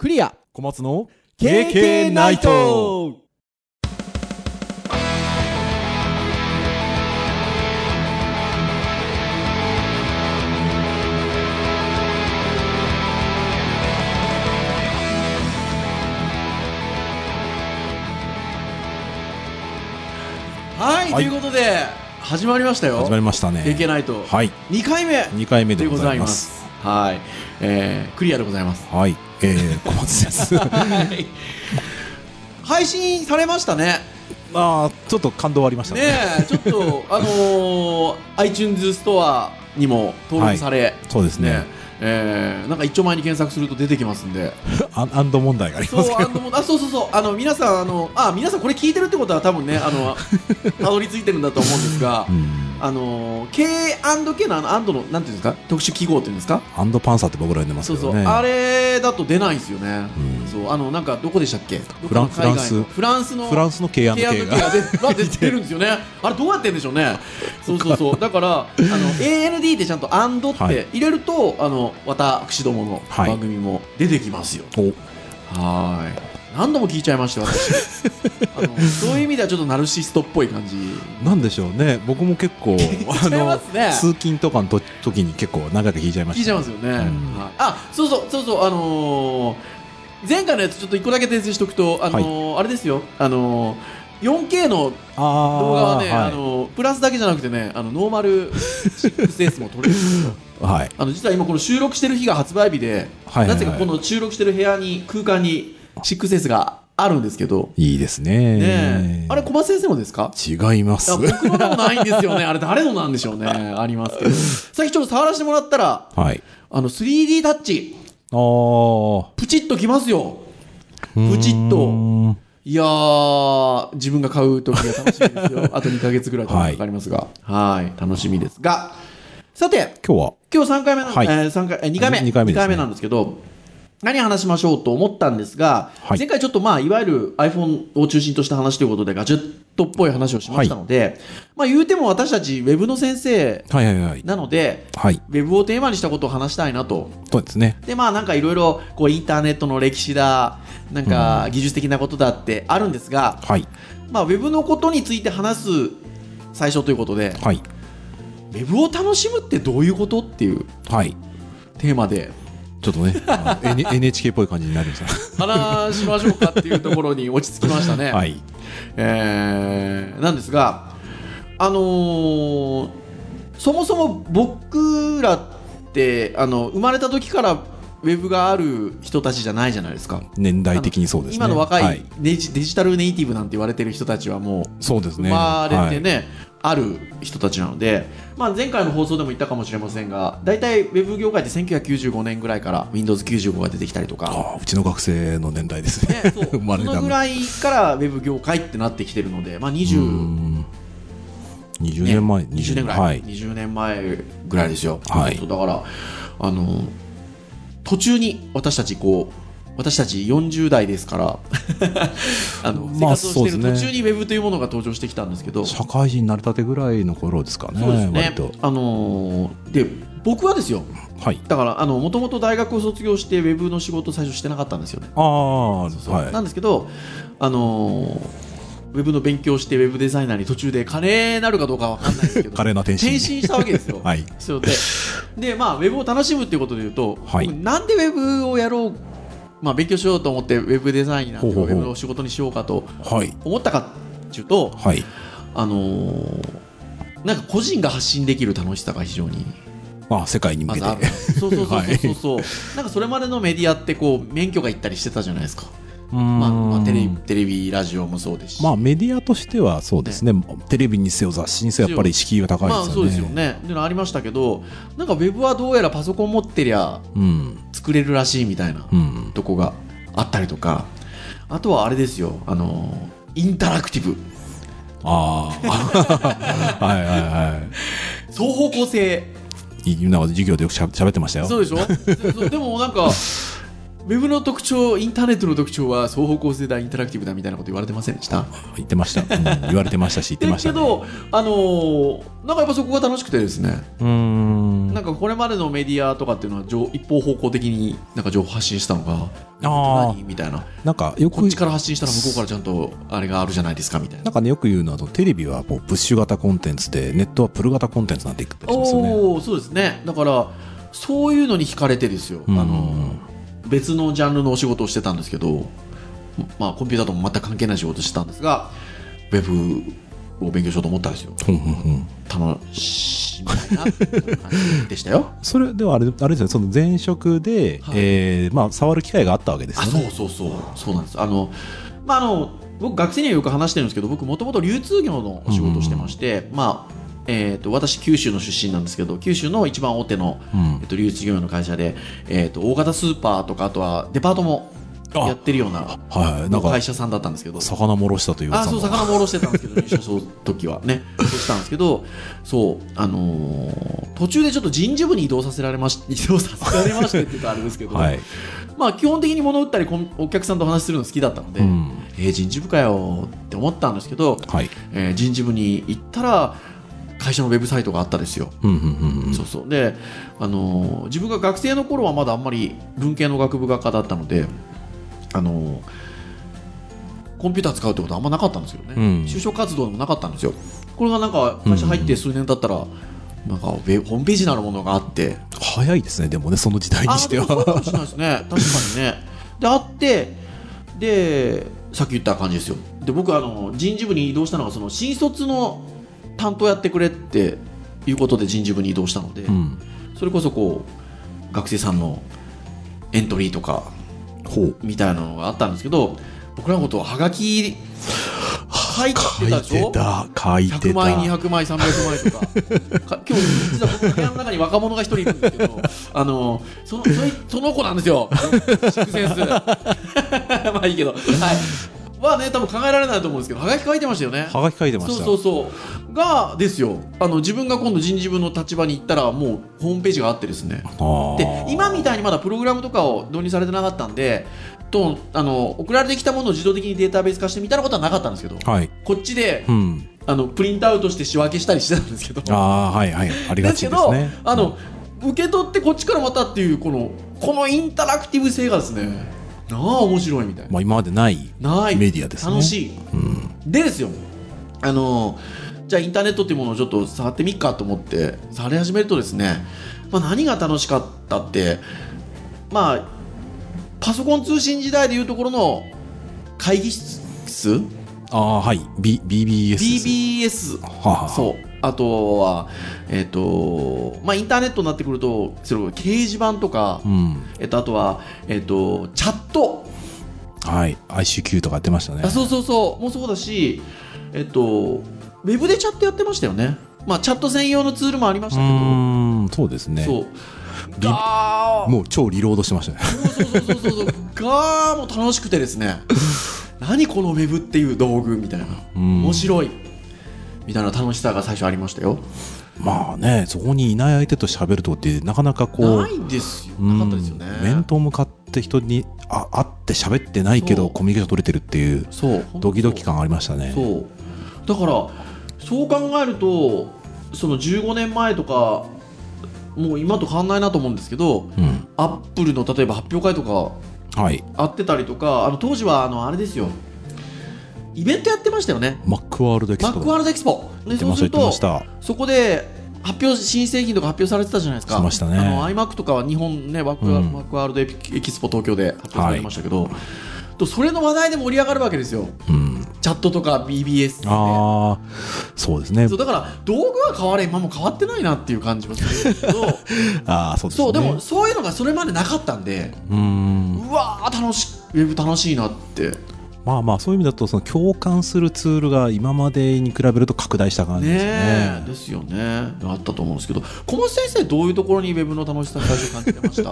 クリア。小松の KK ナイト。はい、はい。ということで始まりましたよ。始まりましたね。KK ナイト、はい。2回目。2回目でございます。はい、えー、クリアでございます。はいえー、小松です。は い配信されましたね。あーちょっと感動ありましたね。ちょっとあのー、iTunes ストアにも登録され、そうですね。えーなんか一丁前に検索すると出てきますんで。アアンド問題がありそますけど。あそうそうそう。あの皆さんあのあ皆さんこれ聞いてるってことは多分ねあの たどり着いてるんだと思うんですが。うんあの K&K のあのアンドのなんていうんですか？特殊記号っていうんですか？アンドパンサーって僕ら呼んでますそうそう、けどねあれだと出ないんですよね、うん。そう。あのなんかどこでしたっけ？どフランこの海外の？フフランスのフランスの K&K K&K が。が出が出てるんですよね。あれどうやってんでしょうね。そうそうそう。だからあの AND ってちゃんと and っはい。て入れると、あの私どものはい。番組も出てきますよ。お。はい。何度も聞いちゃいました私。あのそういう意味ではちょっとナルシストっぽい感じ。なんでしょうね僕も結構 あの通勤とかのと時に結構何回か聞いちゃいました聞いちゃいますよね。んはい。あ、そうそうそうそうあのー前回のやつちょっと一個だけ訂正しておくと、あのーあれですよ。あのー 4K の動画はね、はいあのプラスだけじゃなくてね、あのノーマル 6S も撮れる。はいあの実は今この収録してる日が発売日で、はいはいはいなぜかこの収録してる部屋に空間に 6S があるんですけど、いいですねねえ、あれ小松先生のですか？違いますあ僕のでもないんですよね。あれ誰のなんでしょうね。ありますけど。さっきちょっと触らせてもらったら、はいあの 3D タッチあープチッときますよ。プチッと。んいやー、自分が買う時が楽しみですよ。あと2ヶ月ぐらいかかりますが、はい、楽しみですが、さて、今日は？今日3回目なん、はいえー三回、えー、2回目。二回目ですねなんですけど、何話しましょうと思ったんですが、はい前回ちょっとまあ、いわゆる iPhone を中心とした話ということで、ガジェットっぽい話をしましたので、まあ言うても私たち Web の先生はいはいはいなので、はい。Web をテーマにしたことを話したいなと。そうですね。で、まあなんかいろいろ、こうインターネットの歴史だ、なんか技術的なことだってあるんですが、はい。まあ Web のことについて話す最初ということで、はい。Web を楽しむってどういうことっていうはい。テーマでちょっとね、NHK っぽい感じになるんですよ。話しましょうかっていうところに落ち着きましたね。はい。えーなんですが、あのーそもそも僕らってあの生まれた時からウェブがある人たちじゃないじゃないですか。年代的にそうですね。今の若い、はい。デジデジタルネイティブなんて言われてる人たちはもう生そうですね。まれてはい。ね、ある人たちなので、まあ、前回の放送でも言ったかもしれませんが大体ウェブ業界って1995年ぐらいから Windows95 が出てきたりとか。うちの学生の年代ですね。ね、そ の。ぐらいからウェブ業界ってなってきてるので、まあ、20, うーん。20年前、20年ぐらい、はい。20年前ぐらいですよ、はい。だからあの途中に私たちこう私たち40代ですから あの、まあ生活をしている途中にウェブというものが登場してきたんですけど社会人になりたてぐらいの頃ですかね。そうですね。あのーで僕はですよはい。だからもともと大学を卒業してウェブの仕事を最初してなかったんですよねああ、そうはい。なんですけど、あのーウェブの勉強してウェブデザイナーに途中で金なるかどうかわかんないですけど 華麗な転身転身したわけですよ。はい。そうでで、まあ、ウェブを楽しむっていうことでいうと、はい僕なんでウェブをやろう、まあ、勉強しようと思ってウェブデザイナーとかウェブの仕事にしようかとはい。思ったかっていうと、はい。あのーなんか個人が発信できる楽しさが非常にまあ、世界に向けてま。そうそうそうはいそうそう、なんかそれまでのメディアってこう免許が行ったりしてたじゃないですか、まあまあ、テレビテレビラジオもそうですし、まあメディアとしてはそうですね、テレビにせよ雑誌にせよやっぱり敷居が高いですよね。まあそうですよねっていうのありましたけどなんかウェブはどうやらパソコン持ってりゃうん。作れるらしいみたいなうん。とこがあったりとかあとはあれですよあのインタラクティブああ。はいはいは双方向性い。いいなんか授業でよくしゃ喋ってましたよ。そうでしょ？でもなんか ウェブの特徴インターネットの特徴は双方向性だインタラクティブだみたいなこと言われてませんでした？言ってました、うん。言われてましたし言ってましたね。だけどあのーなんかやっぱそこが楽しくてですね。うーん。なんかこれまでのメディアとかっていうのは情一方方向的になんか情報発信したのがあー。何？みたいな。なんかよくこっちから発信したら向こうからちゃんとあれがあるじゃないですかみたいな。なんかねよく言うのはテレビはもうプッシュ型コンテンツでネットはプル型コンテンツなんて言ったりしますよねそうですね。だからそういうのに惹かれてですよ、うん。あの別のジャンルのお仕事をしてたんですけどまあコンピューターとも全く関係ない仕事をしてたんですがウェブを勉強しようと思ったんですよ。ふんふんふん。楽しいなでしたよ。それではあれあれですね。その前職で、はい。えーまあ、触る機会があったわけですあよね。そうそうそう。そうなんです。あのまああの僕学生にはよく話してるんですけど僕もともと流通業のお仕事をしてまして、まあえー、と私九州の出身なんですけど九州の一番大手の、うん。えっと流通業の会社で、えー、と大型スーパーとかあとはデパートもあやってるようなはいなんか会社さんだったんですけど。魚もろしたというあそう魚もおろしてたんですけど入社した時はね。そうしたんですけどそうあのー途中でちょっと人事部に移動させられまし 移動させられましてって言うとあれですけど、はい。まあ基本的に物売ったりお客さんと話するの好きだったので、うん。えー人事部かよって思ったんですけど、はい。えー人事部に行ったら会社のウェブサイトがあったですよ。うんうんうんうん。そうそう。で、あのー自分が学生の頃はまだあんまり文系の学部学科だったので、あのーコンピューター使うってことはあんまなかったんですよね、うん。就職活動でもなかったんですよ。これがなんか会社入って数年経ったら、なんかウェホームページなるものがあって。早いですねでもねその時代にしてあでもそうかはもしれないですね。確かにね。であってでさっき言った感じですよ。で僕あの人事部に移動したのがその新卒の担当やってくれっていうことで人事部に移動したので、うん。それこそこう学生さんのエントリーとかみたいなのがあったんですけど僕らのことをはがき書いてたでしょてた。書いて100枚た200枚300枚とか。か今日実はこの部屋の中に若者が一人いるんですけどあのそのそいその子なんですよ。シックセンスまあいいけど。はいはね多分考えられないと思うんですけどはがき書いてましたよね。はがき書いてまそうした。そうそうがですよ。あの自分が今度人事部の立場に行ったらもうホームページがあってですね。で今みたいにまだプログラムとかを導入されてなかったんでとあの送られてきたものを自動的にデータベース化してみたいなことはなかったんですけどはい。こっちでうん。あのプリントアウトして仕分けしたりしてたんですけど。ああはいはい。ありがちですけどですねあの受け取ってこっちからまたっていうこのこのインタラクティブ性がですねなあ面白いみたいな。まあ今までないない。メディアですね。楽しい。うん。でですよ。あのじゃあインターネットっていうものをちょっと触ってみっかと思って触り始めるとですね、まあ、何が楽しかったってまあパソコン通信時代でいうところの会議室？ああはい、B、BBS BBS はあは。あそうあとはえっ、とまあインターネットになってくるとそれ掲示板とか、うん。えっとあとはえっ、とチャット。はい。ICQ とかやってましたね。あそうそうそう。もうそうだしえっとウェブでチャットやってましたよね。まあチャット専用のツールもありましうたけど、そうですね。そう。リガー。もう超リロードしてましたね。そうそうそうそうそう。ガーも楽しくてですね。何このウェブっていう道具みたいな。うん。面白いみたいな楽しさが最初ありましたよ。まあねそこにいない相手と喋るとってなかなかこうないんですよ。うんなかったですよね。面と向かって人にあ会って喋ってないけどコミュニケーション取れてるっていうそう。ドキドキ感ありましたね。そう。だからそう考えるとその15年前とかもう今と変わんないなと思うんですけどうん。アップルの例えば発表会とかはい。あってたりとかあの当時はあのあれですよイベントやってましたよね。 Macworld Expo。Macworld Expo。でそうするとそこで発表新製品とか発表されてたじゃないですか。しましたね。あの iMac とかは日本ねマック,、うん。 Macworld Expo 東京で発表されましたけど、とそれの話題で盛り上がるわけですよ。うん。チャットとか BBS で、ああそうですね。そうだから道具は変われ今も変わってないなっていう感じはするんですけど。ああそうですね。そうでもそういうのがそれまでなかったんで。うーん。うわー楽しいウェブ楽しいなってまあまあそういう意味だとその共感するツールが今までに比べると拡大した感じですねね。えですよね。あったと思うんですけど小松先生どういうところにウェブの楽しさ最初感じてました？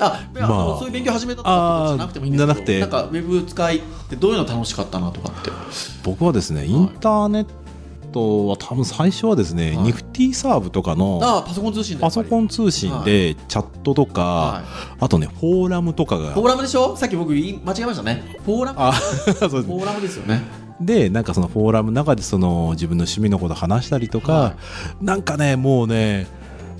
あ、まあそういう勉強始めたとかじゃなくてもいいんですけどなくて。なんかウェブ使いってどういうの楽しかったなとかって。僕はですねインターネッとは多分最初はですね、はい。ニフティサーブとかのパソコン通信でパソコンン通信でチャットとか、はあとねフォーラムとかが。フォーラムでしょ？さっき僕間違えましたね。フォーラム？あ そうです。フォーラムですよね。でなんかそのフォーラムの中でその自分の趣味のこと話したりとか、はなんかねもうね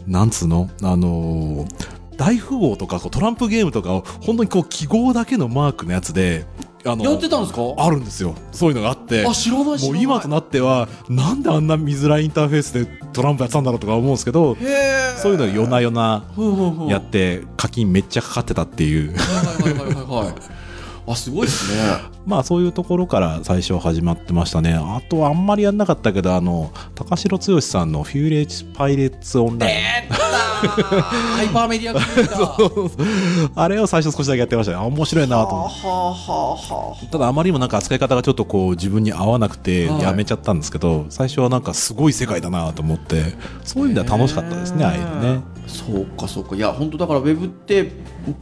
なんつうの？あのー大富豪とかこうトランプゲームとかを本当にこう記号だけのマークのやつであのやってたんですか？あるんですよ。そういうのがあって。あ知らないもう今となってはなんであんな見づらいインターフェースでトランプやってたんだろうとか思うんですけどへえ。そういうのを夜な夜なやって課金めっちゃかかってたっていう。はいはいはいはいはい。あすごいですねまあそういうところから最初始まってましたね。あとはあんまりやんなかったけどあの高城剛さんの「フューレーチパイレーツオンライン」えー。ハイパーメディア あれを最初少しだけやってましたね。あ面白いなと思って。ただあまりにもなんか扱い方がちょっとこう自分に合わなくてはい。やめちゃったんですけど、最初はなんかすごい世界だなと思って。そういう意味では楽しかったですねああいうのね。そうかそうか。いや本当だからウェブって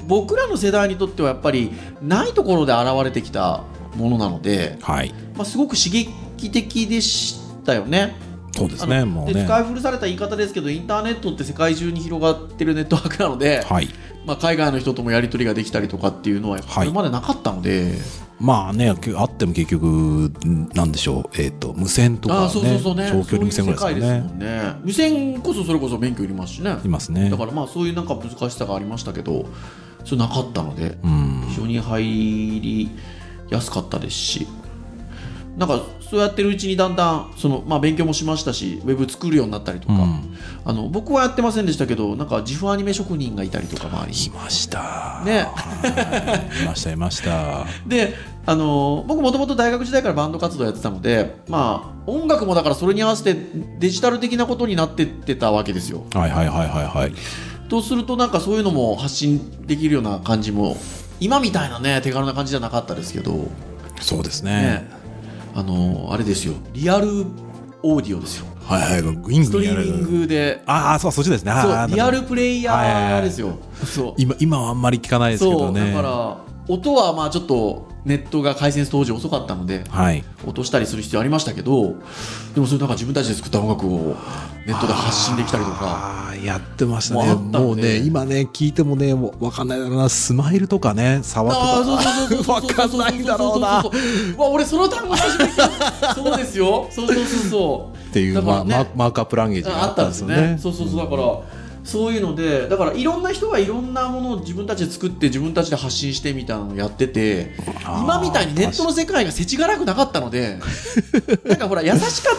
僕らの世代にとってはやっぱりないところで現れてきたものなので、はい。まあ、すごく刺激的でしたよね。そうですねもうね。で使い古された言い方ですけどインターネットって世界中に広がってるネットワークなので、はい。まあ、海外の人ともやり取りができたりとかっていうのはこれまでなかったので、まあねけあっても結局んなんでしょう。えっ、と無線とかねそうそうそうね。長距離無線ぐらいですもんね。無線こそそれこそ免許いりますしね。いますね。だからまあそういうなんか難しさがありましたけどそれなかったのでうん。非常に入りやすかったですしなんかそうやってるうちにだんだんその、まあ、勉強もしましたしウェブ作るようになったりとか、うん。あの僕はやってませんでしたけどなんか自負アニメ職人がいたりとか周り。いにました。ね。はい。いましたいました。であの僕もともと大学時代からバンド活動やってたのでまあ音楽もだからそれに合わせてデジタル的なことになってってたわけですよ。はいはいはいはいはい。とするとなんかそういうのも発信できるような感じも今みたいなね手軽な感じじゃなかったですけど。そうですね。ね。あのあれですよ。リアルオーディオですよ。はいはいグインストリーミングで。ああそうそっちですね。リアルプレイヤはいはいはい。ーですよ、そう。今今はあんまり聞かないですけそうどねだから音はまあちょっとネットが回線当時遅かったのではい。落としたりする必要ありましたけどでもそれなんか自分たちで作った音楽をネットで発信できたりとか。やってましたね。もうね今ね聞いてもねもう分かんないだろうな。スマイルとかね触とああそうかそうそうそうわかんないだろうな。わ俺その単語久しぶりに聞いた。そうですよ。そうそうそうそう。っていう、ね。まあママークアップランゲージがあったたんっんですすよね。そうそうそう。だからそういうのでだからいろんな人がいろんなものを自分たちで作って自分たちで発信してみたいなのをやってて今みたいにネットの世界が世知辛くなかったので なんかほら優しかっ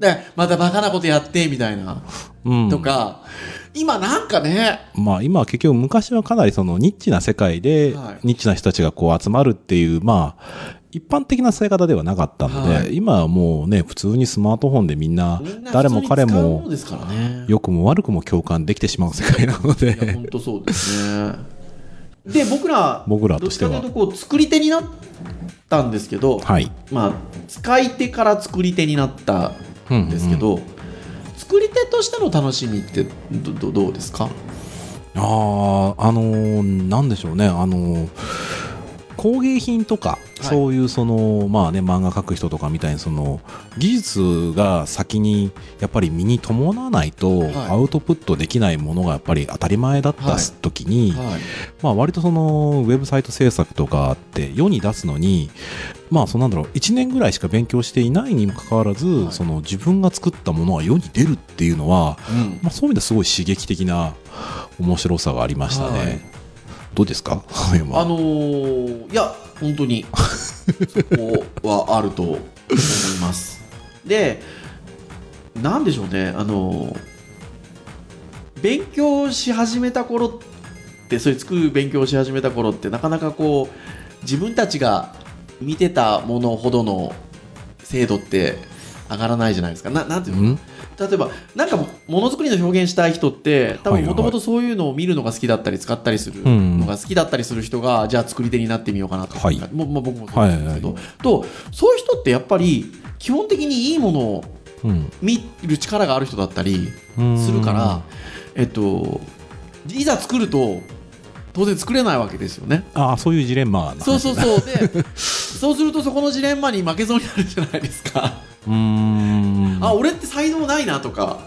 たまたバカなことやってみたいなうん。とか、今なんかねまあ今は結局昔はかなりそのニッチな世界ではい。ニッチな人たちがこう集まるっていうまあ一般的な伝え方ではなかったので、はい。今はもうね普通にスマートフォンでみんな誰も彼も良くも悪くも共感できてしまう世界なので。本当そうですね。で僕ら僕らとしては。こう作り手になったんですけど、はい。まあ使い手から作り手になったんですけど、作り手としての楽しみってどどどうですか？あああのーなんでしょうね。あのー工芸品とか、そういうそのまあね漫画描く人とかみたいにその技術が先にやっぱり身に伴わないとはい。アウトプットできないものがやっぱり当たり前だったはい。時に、はい。まあ割とそのウェブサイト制作とかって世に出すのにまあそうなんだろう1年ぐらいしか勉強していないにもかかわらず、はい。その自分が作ったものが世に出るっていうのは、うん。まあ、そういう意味ではすごい刺激的な面白さがありましたね。はいどうですか？あのーいや本当に。そこはあると思います。でなんでしょうね。あのー勉強し始めた頃ってそういう作る勉強をし始めた頃ってなかなかこう自分たちが見てたものほどの精度って上がらないじゃないですか。ななんていうの？うん？例えばなんかものづくりの表現したい人って多はいはい。分もともとそういうのを見るのが好きだったり使ったりするのが好きだったりする人が、じゃあ作り手になってみようかなとか、はい。ももう僕もそうですけど、はとそういう人ってやっぱり基本的にいいものをうん見る力がある人だったりうん。するから、えっと、いざ作ると当然作れないわけですよね。ああそういうジレンマなそうそうそう。でそうするとそこのジレンマに負けそうになるじゃないですか。うーん。うんあ俺って才能ないなとか。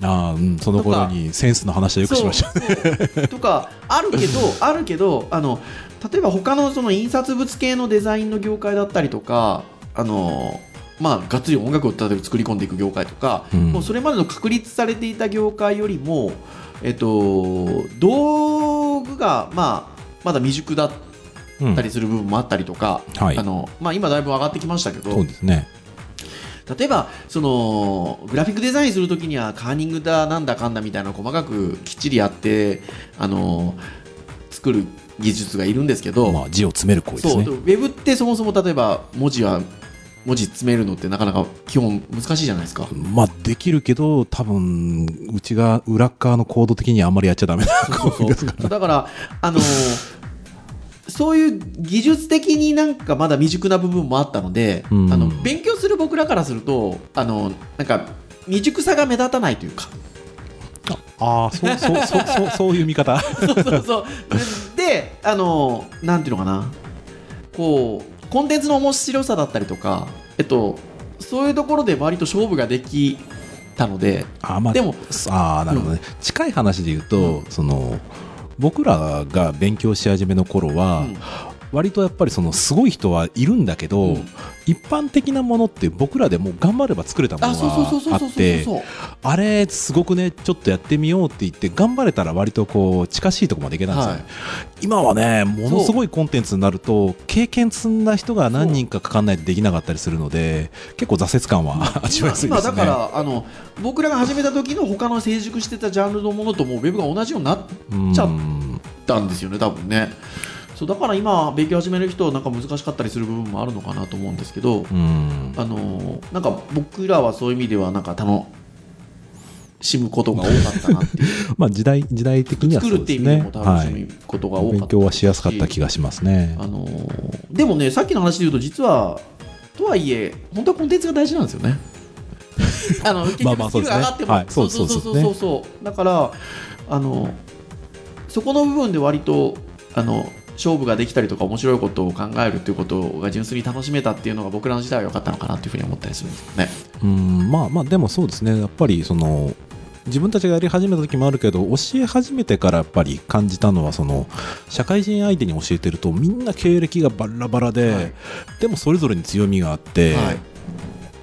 ああ、うん、その頃にセンスの話はよくしました。そうそう。とかあるけど あるけどあの例えば他のその印刷物系のデザインの業界だったりとかあのまあがっつり音楽を例えば作り込んでいく業界とか、うん。もうそれまでの確立されていた業界よりもえっと道具がまあまだ未熟だっうんたりする部分もあったりとか、はい。あのまあ、今だいぶ上がってきましたけどそうですね。例えばそのグラフィックデザインするときにはカーニングだなんだかんだみたいな細かくきっちりやってあの作る技術がいるんですけど、まあ字を詰める行為ですね。ウェブってそもそも例えば文字は文字詰めるのってなかなか基本難しいじゃないですか。まあできるけど多分うちが裏側のコード的にはあんまりやっちゃダメな。だからあのそういう技術的になんかまだ未熟な部分もあったので、うんあの勉強する僕らからするとあのなんか未熟さが目立たないというか。ああそうそうそうそうそういう見方。そうそうそう。で、あの、なんていうのかな。こう、コンテンツの面白さだったりとか、えっと、そういうところで割と勝負ができたので、あまあでもああなるほどね、近い話で言うと、その僕らが勉強し始めの頃は、割とやっぱりそのすごい人はいるんだけど、うん。一般的なものって僕らでもう頑張れば作れたもあ、のそうそうそうそうがあって。あれすごくねちょっとやってみようって言って頑張れたら割とこう近しいところまでいけたんですよ、はい。今はねものすごいコンテンツになると経験積んだ人が何人かかかんないとできなかったりするので結構挫折感は 味わいやすいですね。今だからあの僕らが始めた時の他の成熟してたジャンルのものともうウェブが同じようになっうんちゃたんですよね多分ねそうだから今勉強始める人なんか難しかったりする部分もあるのかなと思うんですけど、うん。あのなんか僕らはそういう意味ではなんか楽しむことが多かったなっていう。まあ時代時代的には作るってそうですね。いう意味でも楽はいしむことが多かった、勉強はしやすかった気がしますね。あのでもねさっきの話で言うと実はとはいえ本当はコンテンツが大事なんですよね。あの結まあまあ局スキルが上がっても、そうですねはいそう。そうそうそうそうそう。だからあのそこの部分で割とあの勝負ができたりとか面白いことを考えるっていうことが純粋に楽しめたっていうのが僕らの時代は良かったのかなっていうふうに思ったりするんですよね。うんまあまあでもそうですねやっぱりその自分たちがやり始めた時もあるけど教え始めてからやっぱり感じたのはその社会人相手に教えてるとみんな経歴がバラバラで、はいでもそれぞれに強みがあって、はい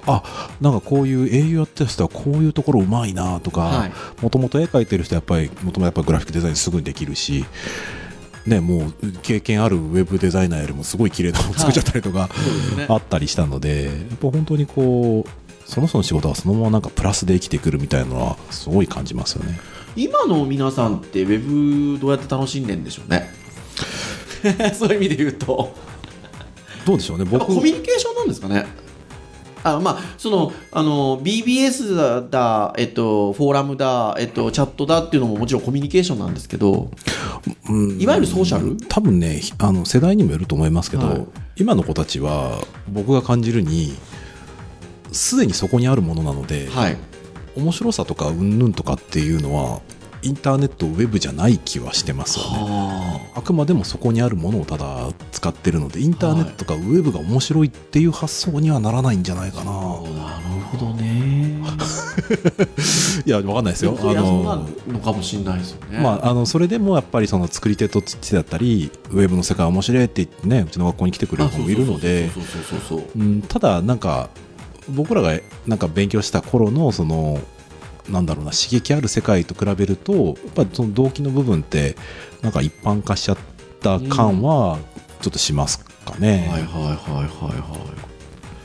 あなんかこういう営業やってる人はこういうところうまいなとはいかもともと絵描いてる人はやっぱりもともとやっぱグラフィックデザインすぐにできるし。ね、もう経験あるウェブデザイナーよりもすごい綺麗なのを作っちゃったりとか、そうですね。あったりしたので、やっぱ本当にこう、その人の仕事はそのままなんかプラスで生きてくるみたいなのはすごい感じますよね。今の皆さんってウェブどうやって楽しんでんでしょうね？そういう意味で言うと。どうでしょうね、僕。コミュニケーションなんですかね？あまあそのあの BBS だだ、えっと、フォーラムだ、えっと、チャットだっていうのももちろんコミュニケーションなんですけどうん。いわゆるソーシャル？多分ね、ひあの世代にもよると思いますけど、はい。今の子たちは僕が感じるに、すでにそこにあるものなので、はい。面白さとかうんぬんとかっていうのは、インターネット、ウェブじゃない気はしてますよね。はあくまでもそこにあるものをただ使ってるので、インターネットとかウェブが面白いっていう発想にはならないんじゃないかな。あなるほどね いや、わかんないですよ。いやそうなののかもしれないですよね、まあ、あのそれでもやっぱりその作り手と父だったりウェブの世界面白いって言ってねうちの学校に来てくれる子もいるのでただなんか僕らがなんか勉強した頃のそのなんだろうな刺激ある世界と比べるとやっぱその動機の部分ってなんか一般化しちゃった感はちょっとしますかね。はいはいはいはいはい。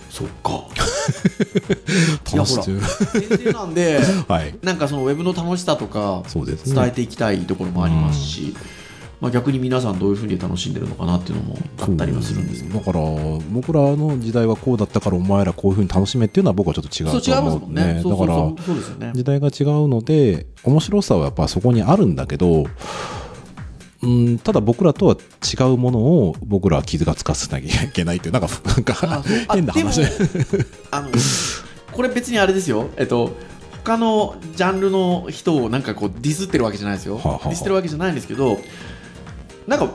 そっか。いやほら楽しい先生なんで はい。なんかそのウェブの楽しさとかそうですね。伝えていきたいところもありますし、まあ、逆に皆さんどういうふうに楽しんでるのかなっていうのもあったりはするんですけど。だから僕らの時代はこうだったからお前らこういうふうに楽しめっていうのは僕はちょっと違そううと違いますもん思うねねそうそうだから時代が違うので面白さはやっぱそこにあるんだけどうんただ僕らとは違うものを僕らは傷がつかせなきゃいけないっていうなんかなんか変な話。でもあのこれ別にあれですよ。えっと他のジャンルの人をなんかこうディスってるわけじゃないですよ、はあはあ。ディスってるわけじゃないんですけどなんかウ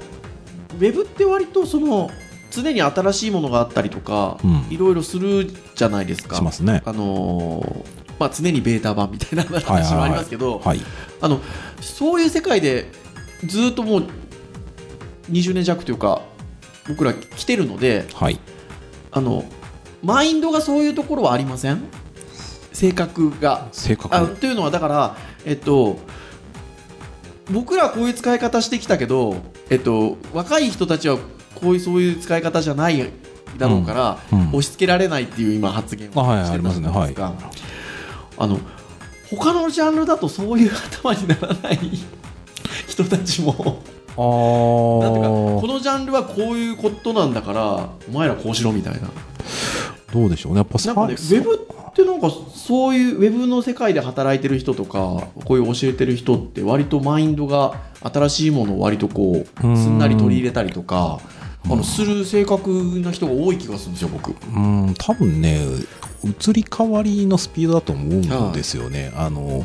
ェブって割とその常に新しいものがあったりとか、うん。いろいろするじゃないですか。しますね。あのーまあ、常にベータ版みたいな話もありますけど、はいあのそういう世界でずっともう20年弱というか僕ら来てるのではい。あのマインドがそういうところはありません？性格が。性格。あというのはだから、えっと、僕らはこういう使い方してきたけど、えっと、若い人たちはこういうそういう使い方じゃないだろうから、うんうん。押し付けられないっていう今発言をしてるありますねじゃないですか。あの他のジャンルだとそういう頭にならない人たちも。あなんていうかこーのジャンルはこういうことなんだからお前らこうしろみたいな。どうでしょうね。やっぱなんかね、ウェブってなんかそういうウェブの世界で働いてる人とかこういう教えてる人って割とマインドが新しいものを割とこうすんんなり取り入れたりとかあのする性格な人が多い気がするんですよ僕。うん多分ね移り変わりのスピードだと思うんですよね、あの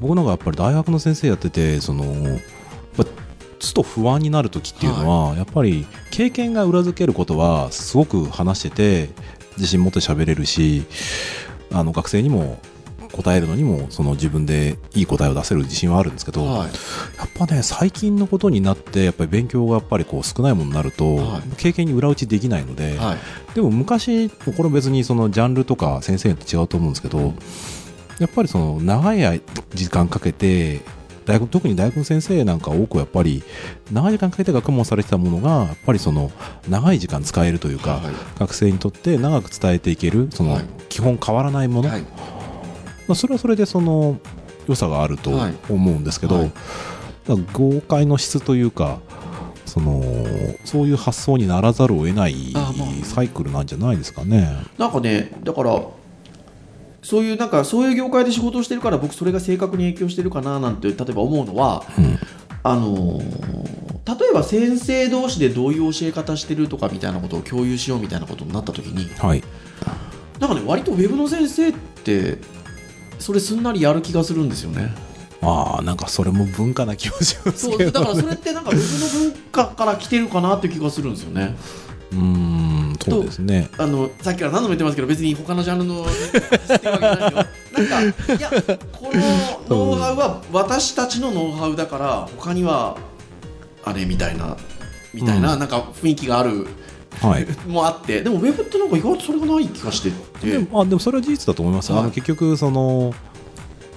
僕のがやっぱり大学の先生やっててそのやっぱちょっと不安になる時っていうのは、やっぱり経験が裏付けることはすごく話してて自信持って喋れるしあの学生にも答えるのにもその自分でいい答えを出せる自信はあるんですけど、はい。やっぱね最近のことになってやっぱり勉強がやっぱりこう少ないものになると、はい。経験に裏打ちできないので、はい。でも昔これ別にそのジャンルとか先生によって違うと思うんですけどやっぱりその長い時間かけて大学特に大学の先生なんか多くやっぱり長い時間かけて学問されてたものがやっぱりその長い時間使えるというか、はい。学生にとって長く伝えていけるそのはい。基本変わらないもの、はい。まあ、それはそれでその良さがあるとはい。思うんですけど、はい。の質というかそのそういう発想にならざるを得ないサイクルなんじゃないですかね。なんかねだからそういうなんかそういう業界で仕事をしてるから僕それが性格に影響してるかななんて例えば思うのは、うんあのー例えば先生同士でどういう教え方してるとかみたいなことを共有しようみたいなことになった時にはい、なんかね割とウェブの先生ってそれすんなりやる気がするんですよね。ああなんかそれも文化な気もしますそうだからそれってなんかウェブの文化から来てるかなって気がするんですよね。うーんそうですね。あのさっきから何度も言ってますけど別に他のジャンルのなんかいやこのノウハウは私たちのノウハウだから他にはあれみたいなみたいな、うん。なんか雰囲気があるはい。もあってでもウェブってなんか意外とそれがない気がしてて。でもあでもそれは事実だと思います、はい。あの結局その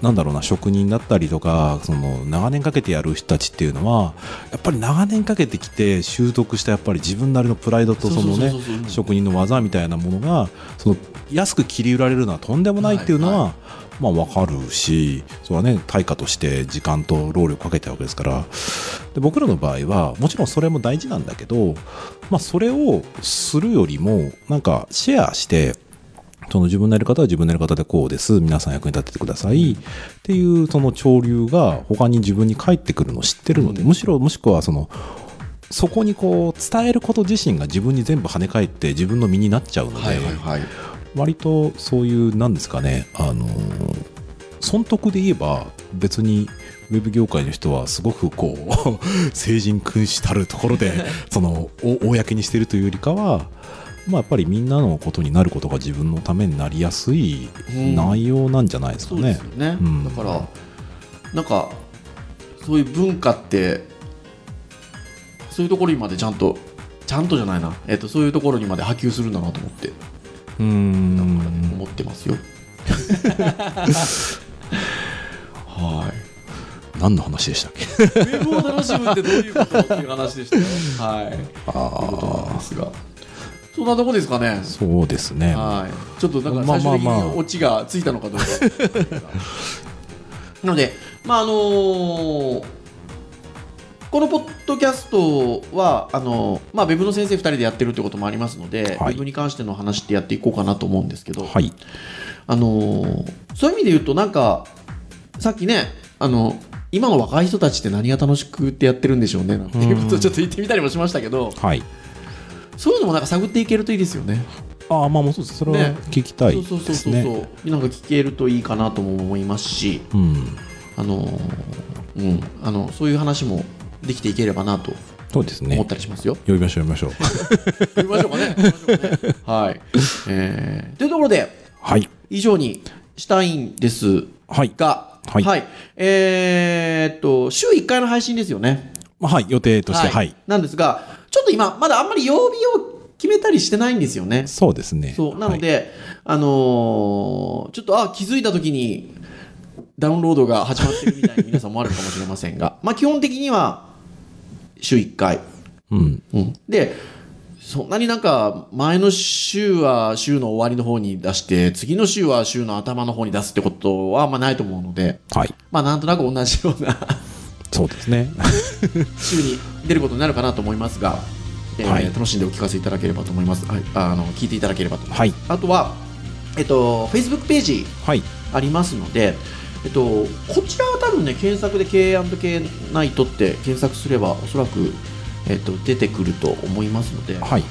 なんだろうな職人だったりとかその長年かけてやる人たちっていうのはやっぱり長年かけてきて習得したやっぱり自分なりのプライドとそのね職人の技みたいなものがその安く切り売られるのはとんでもないっていうのは、はいまあわかるしそれはね対価として時間と労力かけてるわけですから。で僕らの場合はもちろんそれも大事なんだけど、まあ、それをするよりもなんかシェアしてその自分のやり方は自分のやり方でこうです。皆さん役に立ててください。っていうその潮流が他に自分に返ってくるのを知ってるので、うん。むしろもしくはそのそこにこう伝えること自身が自分に全部跳ね返って自分の身になっちゃうので、はいはいはい。割とそういうなんですかねあの損得で言えば別にウェブ業界の人はすごくこう 成人君子たるところで そのお公にしてるというよりかはまあやっぱりみんなのことになることが自分のためになりやすいうん内容なんじゃないですかそうですねうんだからなんかそういう文化ってそういうところにまでちゃんとちゃんとじゃないな、えっとそういうところにまで波及するんだなと思ってうーん思ってますよ。はい。何の話でしたっけ？ウェブを楽しむってどういうことっていう話でしたよ。はい。ということなんあですが。そんなとこですかねあ。そうですねはい。ちょっとだからまあ最終的にオチがついたのかどうか。なので、まああのーこのポッドキャストはあのまあウェブの先生2人でやってるってこともありますので、はいウェブに関しての話ってやっていこうかなと思うんですけど、はいあのーそういう意味で言うとなんかさっきねあの今の若い人たちって何が楽しくってやってるんでしょうねなんていうことをちょっと言ってみたりもしましたけどはいそういうのもなんか探っていけるといいですよね。ああまあもうそうです。それはね。聞きたいそうそうそうそうそう。なんか聞けるといいかなとも思いますしうん。あのーうん。あのそういう話もできていければなとそうですね。思ったりしますよ。呼びましょう呼びましょう。読みましょうかね。読みましょうかね。はい。えーというところで、はい。以上にしたいんですはい。が、はい。えーっと、週1回の配信ですよね。まあはい。予定としてはい、なんですが、ちょっと今、まだあんまり曜日を決めたりしてないんですよね。そうですねそう。なので、あのーちょっと、あ、気づいたときに、ダウンロードが始まってるみたいに皆さん思われるかもしれませんが、まあ基本的には、週1回。はいうんうん。で、そんなになんか、前の週は週の終わりの方に出して、次の週は週の頭の方に出すってことはあんまないと思うので、はいまあなんとなく同じようなそうですね。週に出ることになるかなと思いますが、えーはい。楽しんでお聞かせいただければと思います。はい、あの聞いていただければと思います。はい。あとは、えっと、Facebook ページはい。ありますので、えっと、こちらは多分ね、検索で K&K ナイトって検索すれば、おそらく、えっと、出てくると思いますので、はい。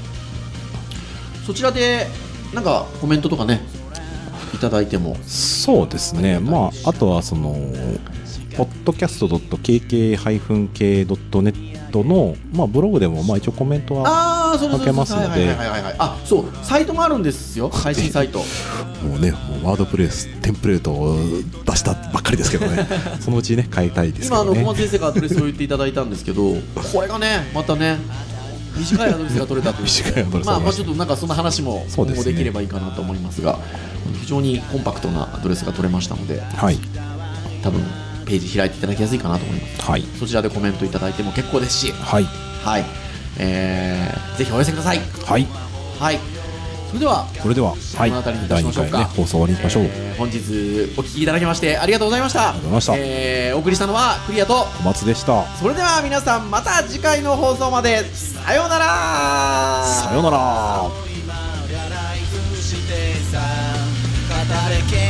そちらで、なんかコメントとかね、いただいても、そうですね。まああとはその podcast.kk-k.net の、まあ、ブログでもまあ一応コメントは書けますので。あ、そう、サイトがあるんですよ、配信サイト。もうねもうワードプレステンプレートを出したばっかりですけどね。そのうちね変えたいですけ今あの小どね松先生がアドレスを言っていただいたんですけどこれがねまたね短いアドレスが取れたという短いアドレスまあ、まあがちょっとなんかそんな話も今後できればいいかなと思いますが非常にコンパクトなアドレスが取れましたのではい。多分ページ開いていただきやすいかなと思います、はい、そちらでコメントいただいても結構ですし。はい、はい。えー、ぜひお寄せください。はい、はい、それではそれでは、はい、この辺りにいたしましょうか、ね、放送終わりにしましょう、えー、本日お聞きいただきましてありがとうございました。ありがとうございました、えー、お送りしたのはクリアと小松でした。それでは皆さんまた次回の放送まで。さようなら。さようなら語け